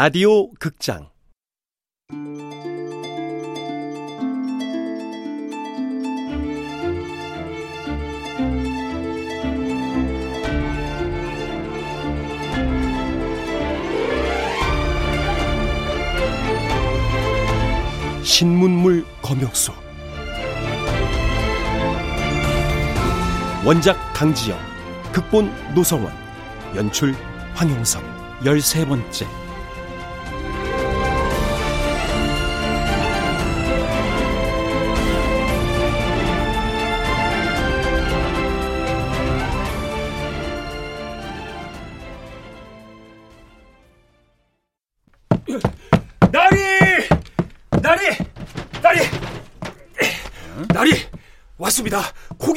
라디오 극장. 신문물 검역소. 원작 강지영 극본 노성원 연출 황용선. 열세 번째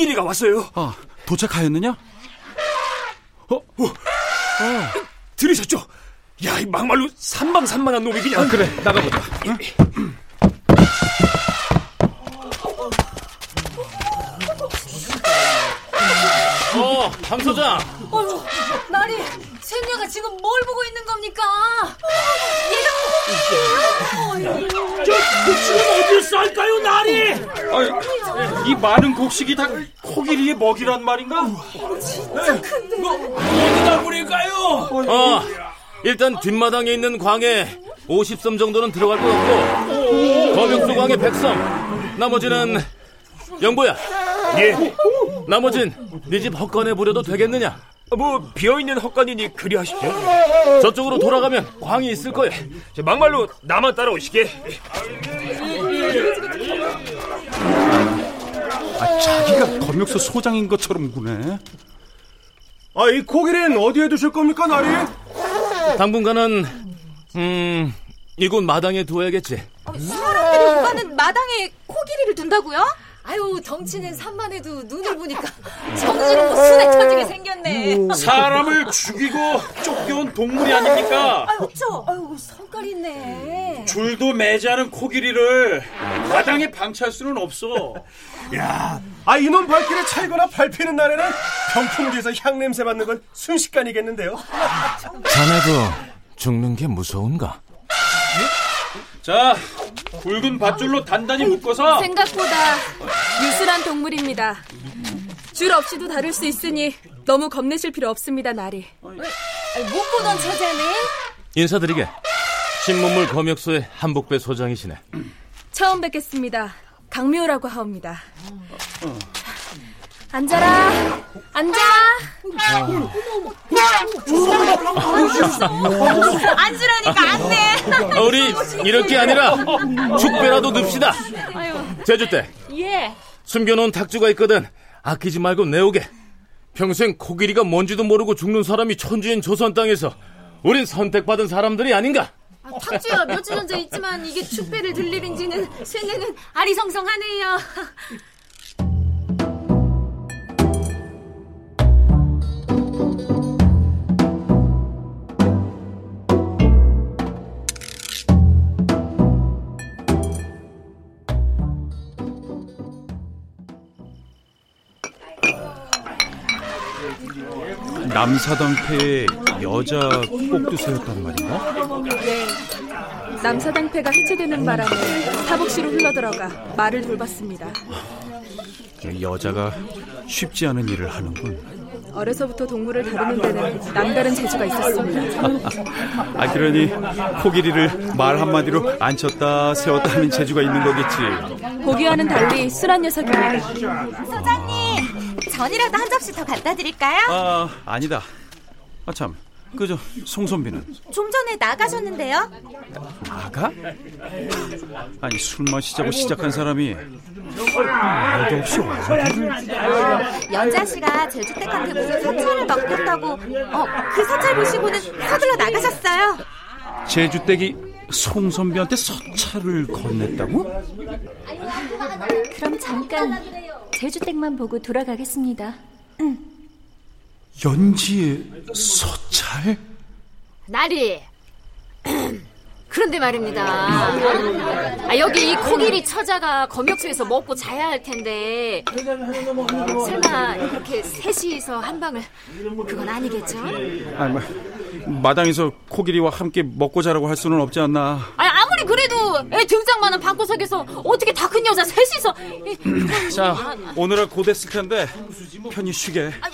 코끼리가 왔어요. 아, 도착하였느냐? 어? 들으셨죠? 야, 이 막말로 산방산만한 놈이 그냥. 아, 그래, 나가보자. 응? 어, 강 소장. 어휴, 나리, 쟤녀가 지금 뭘 보고 있는 겁니까? 얘가 저, 그 지금 어딜 쌀까요, 나리? 아이, 이 많은 곡식이 다 코끼리의 먹이란 말인가? 진짜 큰데. 어디다 뿌릴까요? 어, 일단 뒷마당에 있는 광에 50섬 정도는 들어갈 것 같고, 검역소 광에 100섬. 나머지는, 영보야. 예. 나머진 네 집 헛간에 부려도 되겠느냐? 뭐, 비어있는 헛간이니 그리하시죠. 저쪽으로 돌아가면 광이 있을. 저 막말로 나만 따라오시게. 아, 자기가 검역소 소장인 것처럼 구네. 아, 이 코끼리는 어디에 두실 겁니까, 나리? 당분간은, 음, 이곳 마당에 두어야겠지. 사람들이 오가는 마당에 코끼리를 둔다고요? 아유, 덩치는 산만해도 눈을 보니까 정지로 뭐 순에 터지게 생겼네. 사람을 죽이고 쫓겨온 동물이 아닙니까? 아유, 저, 아유, 성깔 있네. 줄도 매지 않은 코끼리를 마당에 방치할 수는 없어. 야, 아, 이놈 발길에 찰거나 밟히는 날에는 병풍지에서 향 냄새 맡는 건 순식간이겠는데요. 자네도 죽는 게 무서운가? 자, 굵은 밧줄로 단단히 묶어서 생각보다 유술한 동물입니다. 줄 없이도 다룰 수 있으니 너무 겁내실 필요 없습니다, 나리. 못 보던 처자네. 인사드리게. 신문물 검역소의 한복배 소장이시네. 처음 뵙겠습니다. 강묘라고 하옵니다. 앉아라. 앉아. 앉으라니까 안 돼. 어, 우리 이럴 게 아니라 축배라도 넣읍시다. 제주 때 예. 숨겨놓은 탁주가 있거든. 아끼지 말고 내오게. 평생 코끼리가 뭔지도 모르고 죽는 사람이 천주인 조선 땅에서 우린 선택받은 사람들이 아닌가? 아, 탁주야 며칠 전에 있지만 이게 축배를 들 일인지는 쇠뇌는 아리성성하네요. 남사당패의 여자 꼭두새였단 말인가? 남사당패가 해체되는 바람에 사복시로 흘러들어가 말을 돌봤습니다. 여자가 쉽지 않은 일을 하는군. 어려서부터 동물을 다루는 데는 남다른 재주가 있었습니다. 아, 그러니 코끼리를 말 한마디로 앉혔다 세웠다 하는 재주가 있는 거겠지. 보기와는 달리 순한 녀석입니다. 전이라도 한 접시 더 갖다 드릴까요? 아, 아니다. 아, 참. 그저 송선비는 좀 전에 나가셨는데요. 나가? 아니 술 마시자고 시작한 사람이 말도 없이 연자 씨가 제주댁한테 무슨 사찰을 맡겼다고, 어, 그 사찰 보시고는 서둘러 나가셨어요. 제주댁이 송선비한테 서찰을 건넸다고? 그럼 잠깐 제주댁만 보고 돌아가겠습니다. 연지의 서찰? 나리. 그런데 말입니다. 아, 여기 이 코끼리 처자가 검역소에서 먹고 자야 할 텐데 설마 이렇게 셋이서 한 방을 그건 아니겠죠? 아니, 뭐, 마당에서 코끼리와 함께 먹고 자라고 할 수는 없지 않나. 아니, 애 등짝만한 방구석에서 어떻게 다 큰 여자 셋이서. 자, 오늘은 고됐을 텐데 편히 쉬게. 아유,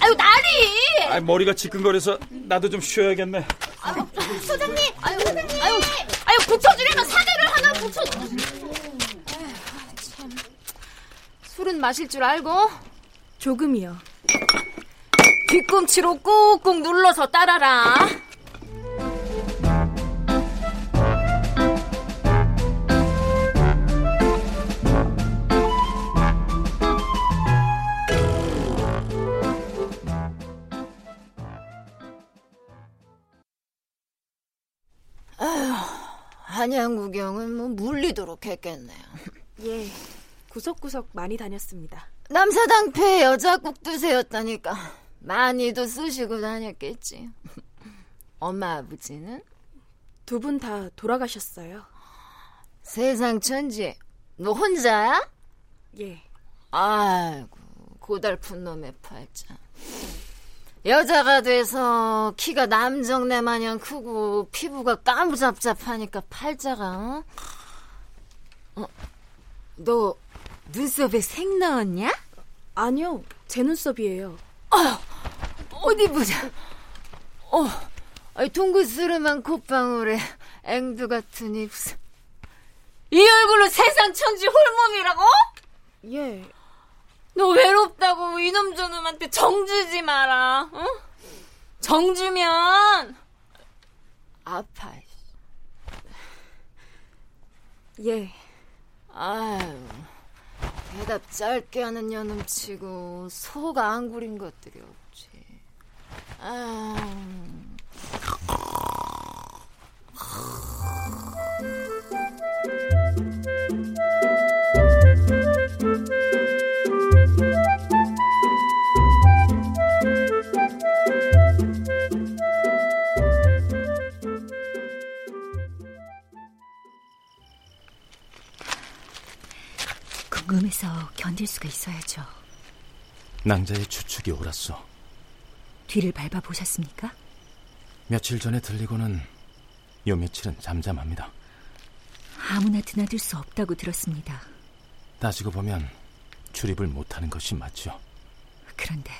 아유 나리! 아, 머리가 지끈거려서 나도 좀 쉬어야겠네. 아유, 소장님! 아유, 소장님! 아유, 아유, 붙여주려면 사대를 하나 붙여. 참. 술은 마실 줄 알고? 조금이요. 뒤꿈치로 꾹꾹 눌러서 따라 뭐 물리도록 했겠네요. 예, 구석구석 많이 다녔습니다. 남사당패 여자 국 두세였다니까 많이도 쓰시고 다녔겠지. 엄마 아버지는 두 분 다 돌아가셨어요. 세상 천지 너 혼자야? 예, 아이고 고달픈 놈의 팔자. 여자가 돼서 키가 남정네 마냥 크고 피부가 까무잡잡하니까 팔자가 어? 어? 너 눈썹에 색 넣었냐? 아니요, 제 눈썹이에요. 어디 보자. 어, 동그스름한 콧방울에 앵두 같은 입술. 이 얼굴로 세상 천지 홀몸이라고? 예, 너 외롭다고 이놈 저놈한테 정주지 마라. 어? 정주면 아파. 예. 아유, 대답 짧게 하는 년음치고 속안 구린 것들이 없지. 아유. 궁금해서 견딜 수가 있어야죠. 낭자의 추측이 옳았어. 뒤를 밟아 보셨습니까? 며칠 전에 들리고는 요 며칠은 잠잠합니다. 아무나 드나들 수 없다고 들었습니다. 따지고 보면 출입을 못하는 것이 맞죠. 그런데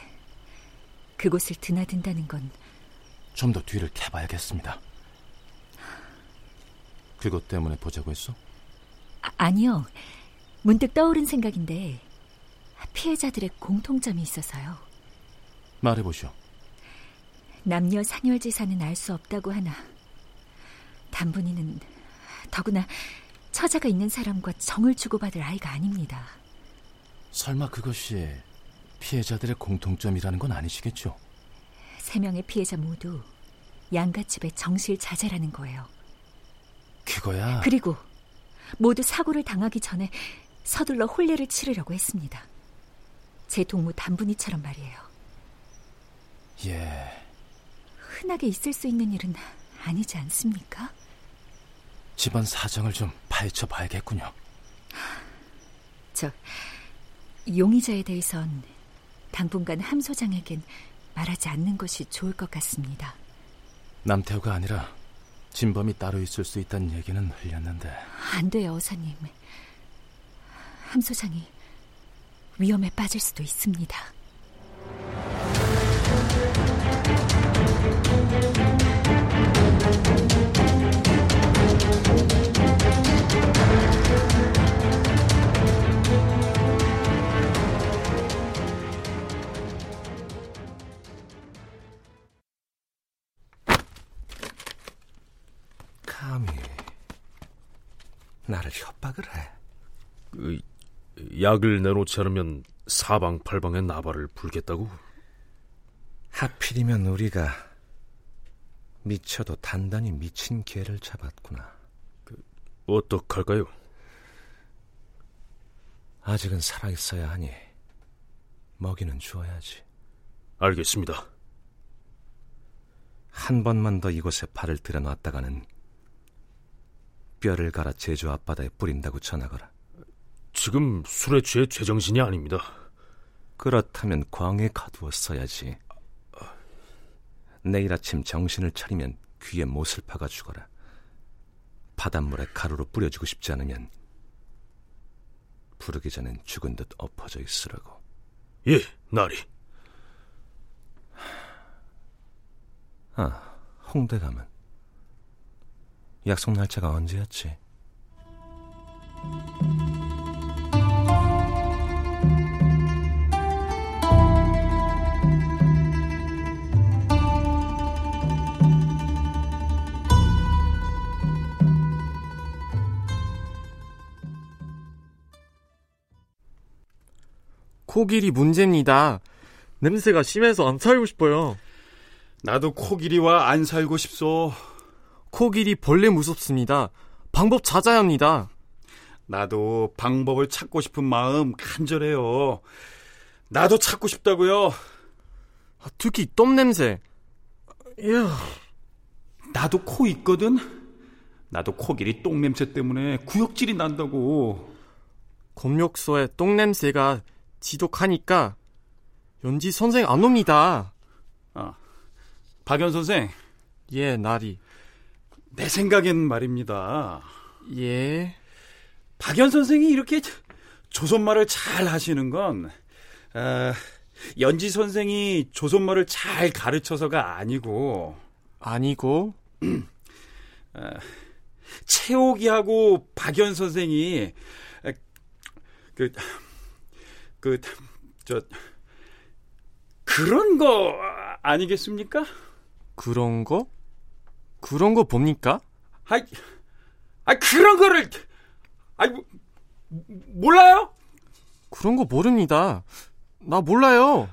그곳을 드나든다는 건 좀 더 뒤를 캐봐야겠습니다. 그것 때문에 보자고 했어? 아, 아니요. 문득 떠오른 생각인데 피해자들의 공통점이 있어서요. 말해보시오. 남녀 상혈지사는 알 수 없다고 하나 단분이는 더구나 처자가 있는 사람과 정을 주고받을 아이가 아닙니다. 설마 그것이 피해자들의 공통점이라는 건 아니시겠죠? 세 명의 피해자 모두 양가집의 정실 자제라는 거예요. 그거야. 그리고 모두 사고를 당하기 전에 서둘러 혼례를 치르려고 했습니다. 제 동무 단분이처럼 말이에요. 예. 흔하게 있을 수 있는 일은 아니지 않습니까? 집안 사정을 좀 파헤쳐 봐야겠군요. 저 용의자에 대해선 당분간 함 소장에겐 말하지 않는 것이 좋을 것 같습니다. 남태호가 아니라 진범이 따로 있을 수 있다는 얘기는 흘렸는데 안 돼요, 어사님. 함 소장이 위험에 빠질 수도 있습니다. 감히 나를 협박을 해. 그, 약을 내놓지 않으면 사방팔방에 나발을 불겠다고? 하필이면 우리가 미쳐도 단단히 미친 개를 잡았구나. 어떡할까요? 아직은 살아있어야 하니 먹이는 주어야지. 알겠습니다. 한 번만 더 이곳에 발을 들여놨다가는 뼈를 갈아 제주 앞바다에 뿌린다고 전하거라. 지금 술에 취해 제정신이 아닙니다. 그렇다면 광에 가두었어야지. 내일 아침 정신을 차리면 귀에 못을 박아 죽어라. 바닷물에 가루로 뿌려주고 싶지 않으면 부르기 전엔 죽은 듯 엎어져 있으라고. 예, 나리. 아, 홍대 가면 약속 날짜가 언제였지? 코길이 문제입니다. 냄새가 심해서 안 살고 싶어요. 나도 코끼리와 안 살고 싶소. 코길이 벌레 무섭습니다. 방법 찾아야 합니다. 나도 방법을 찾고 싶은 마음 간절해요. 나도 찾고 싶다고요. 특히 똥 냄새. 이야. 나도 코 있거든. 나도 코끼리 똥 냄새 때문에 구역질이 난다고. 검역소에 똥 냄새가 지독하니까 연지 선생 안 옵니다. 아, 박연 선생. 예, 나리. 내 생각엔 말입니다. 예. 박연 선생이 이렇게 조선말을 잘 하시는 건 아, 연지 선생이 조선말을 잘 가르쳐서가 아니고 아니고 아, 채옥이하고 박연 선생이 그 그, 저, 그런 거 아니겠습니까? 그런 거? 그런 거 뭡니까? 아이, 아 그런 거를, 아이, 몰라요? 그런 거 모릅니다. 나 몰라요.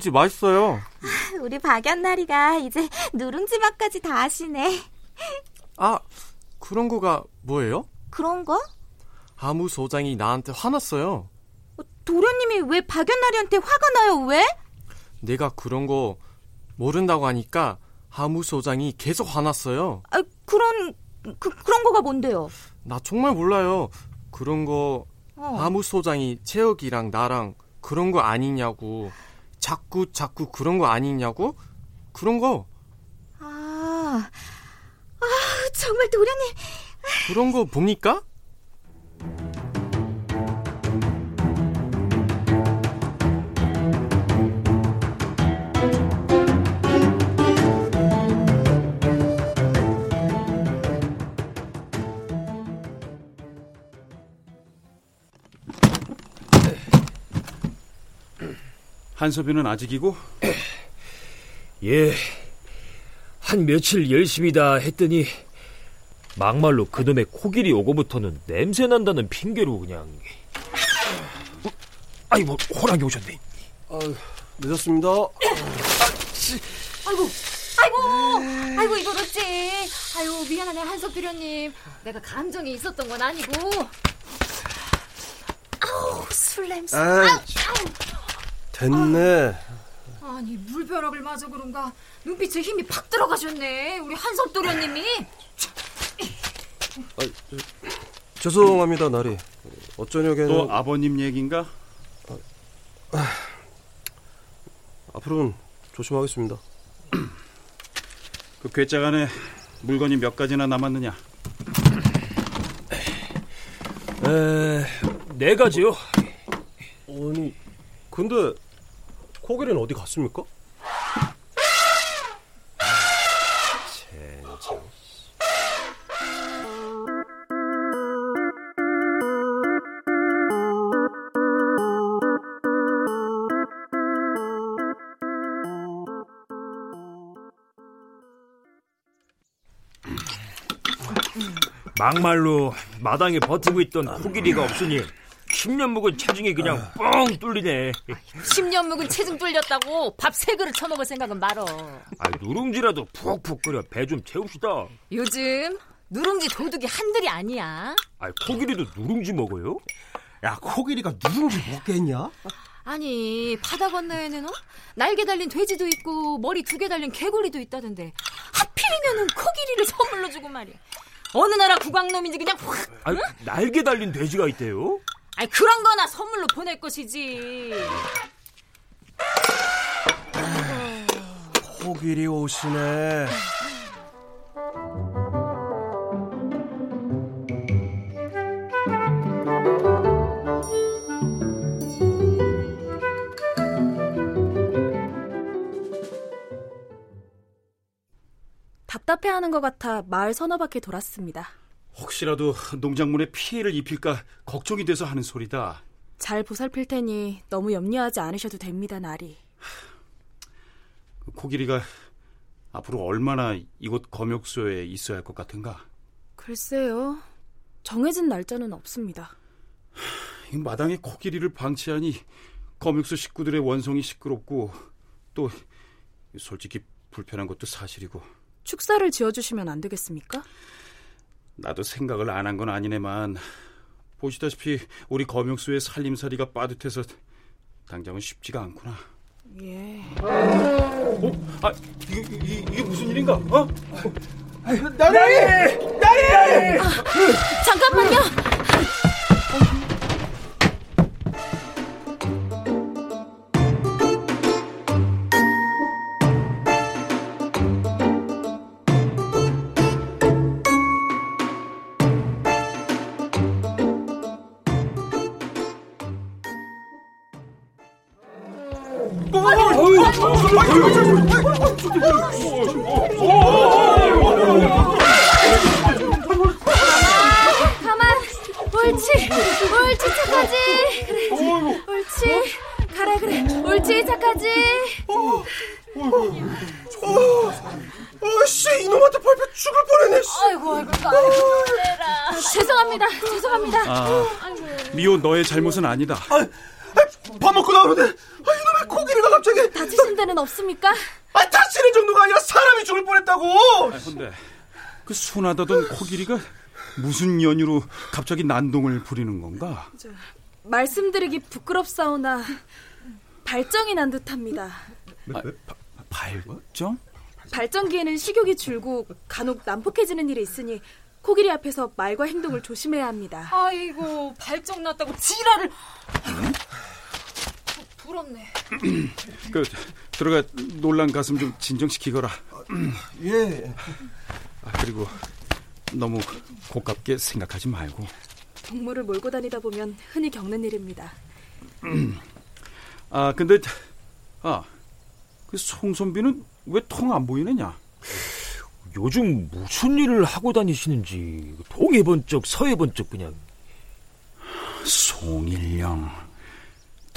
누룽지 맛있어요. 우리 박연나리가 이제 누룽지 맛까지 다 하시네. 아, 그런 거가 뭐예요? 그런 거? 아무 소장이 나한테 화났어요. 도련님이 왜 박연나리한테 화가 나요? 왜? 내가 그런 거 모른다고 하니까 하무 소장이 계속 화났어요. 아, 그런 그, 그런 거가 뭔데요? 나 정말 몰라요. 그런 거 어. 하무 소장이 채혁이랑 나랑 그런 거 아니냐고. 자꾸 자꾸 그런 거 아니냐고? 그런 거. 아, 아 정말 도련님. 그런 거 봅니까? 한섭이는 아직이고? 예. 한 며칠 열심히다 했더니 막말로 그놈의 코길이 오고부터는 냄새 난다는 핑계로 그냥. 어? 아이고 호랑이 오셨네. 아, 늦었습니다. 아이고, 아이고, 아이고 이거 어찌? 아유 미안하네 한석 비련님. 내가 감정이 있었던 건 아니고. 아우 술 냄새. 아이, 아우, 아우. 됐네. 아니 물벼락을 맞아 그런가 눈빛에 힘이 팍 들어가셨네 우리 한석 도련님이. 아, 죄송합니다, 나리. 어쩌냐게는 또 아버님 얘긴가? 앞으로는 조심하겠습니다. 그 괴짝 안에 물건이 몇 가지나 남았느냐? 에, 네 가지요. 아니, 근데 코길이는 어디 갔습니까? 막말로 마당에 버티고 있던 코끼리가 없으니 10년 묵은 체중이 그냥 뻥 뚫리네. 10년 묵은 체중 뚫렸다고 밥 세 그릇 처먹을 생각은 말어. 아, 누룽지라도 푹푹 끓여 배 좀 채웁시다. 요즘 누룽지 도둑이 한둘이 아니야. 아, 코끼리도 누룽지 먹어요? 야, 코길이가 누룽지 먹겠냐? 아니 바다 건너에는 어? 날개 달린 돼지도 있고 머리 두 개 달린 개구리도 있다던데 하필이면은 코끼리를 선물로 주고 말이야. 어느 나라 국왕놈인지 그냥 확. 아, 응? 날개 달린 돼지가 있대요? 아니 그런 거나 선물로 보낼 것이지. 코끼리 오시네. 답답해하는 것 같아 마을 서너 바퀴 돌았습니다. 혹시라도 농작물에 피해를 입힐까 걱정이 돼서 하는 소리다. 잘 보살필 테니 너무 염려하지 않으셔도 됩니다, 나리. 코끼리가 앞으로 얼마나 이곳 검역소에 있어야 할 것 같은가? 글쎄요. 정해진 날짜는 없습니다. 이 마당에 코끼리를 방치하니 검역소 식구들의 원성이 시끄럽고 또 솔직히 불편한 것도 사실이고 축사를 지어주시면 안 되겠습니까? 나도 생각을 안 한 건 아니네만 보시다시피 우리 검역소의 살림살이가 빠듯해서 당장은 쉽지가 않구나. 예. 어? 아, 이게, 이게, 이게 무슨 일인가? 어? 나리! 나리! 아, 잠깐만요. 가만, 옳지, 옳지 착하지. 그래, 옳지, 가래 그래, 옳지 착하지. 아씨 이놈한테 밟혀 죽을 뻔했네. 아이고 아이고 아이고. 죄송합니다, 죄송합니다. 아, 미호 너의 잘못은 아니다. 아, 밥 먹고 나오는데 아, 이놈의 코끼리가 갑자기 다치신 데는 없습니까? 아 다치는 정도가 아니라 사람이 죽을 뻔했다고. 아, 근데 그 순하다던 코끼리가 무슨 연유로 갑자기 난동을 부리는 건가? 저, 말씀드리기 부끄럽사오나 발정이 난 듯합니다. 아, 바, 발정? 발정기에는 식욕이 줄고 간혹 난폭해지는 일이 있으니 코끼리 앞에서 말과 행동을 조심해야 합니다. 아이고 발정 났다고 지랄을. 부럽네. 그 들어가 놀란 가슴 좀 진정시키거라. 예. 아, 그리고 너무 고깝게 생각하지 말고. 동물을 몰고 다니다 보면 흔히 겪는 일입니다. 아 근데 아 그 송선비는 왜 통 안 보이느냐? 요즘 무슨 일을 하고 다니시는지 동해 번쩍 서해 번쩍 그냥 송일령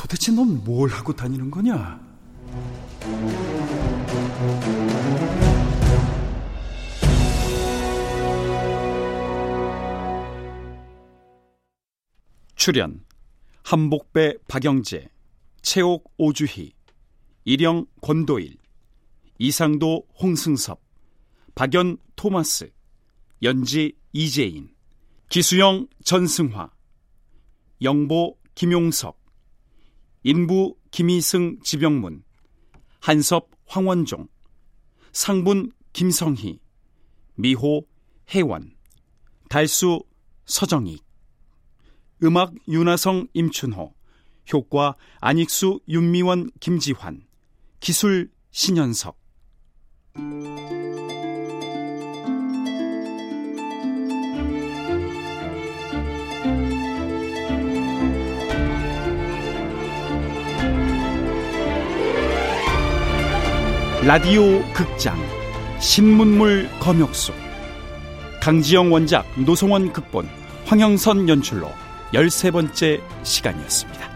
도대체 넌 뭘 하고 다니는 거냐? 출연 한복배 박영재, 최옥 오주희, 일영 권도일, 이상도 홍승섭, 박연 토마스, 연지 이재인, 기수영 전승화, 영보 김용석, 인부 김희승 지병문, 한섭 황원종, 상분 김성희, 미호 혜원, 달수 서정익, 음악 윤하성 임춘호, 효과 안익수 윤미원 김지환, 기술 신현석. 라디오 극장 신문물 검역소 강지영 원작 노송원 극본 황영선 연출로 13번째 시간이었습니다.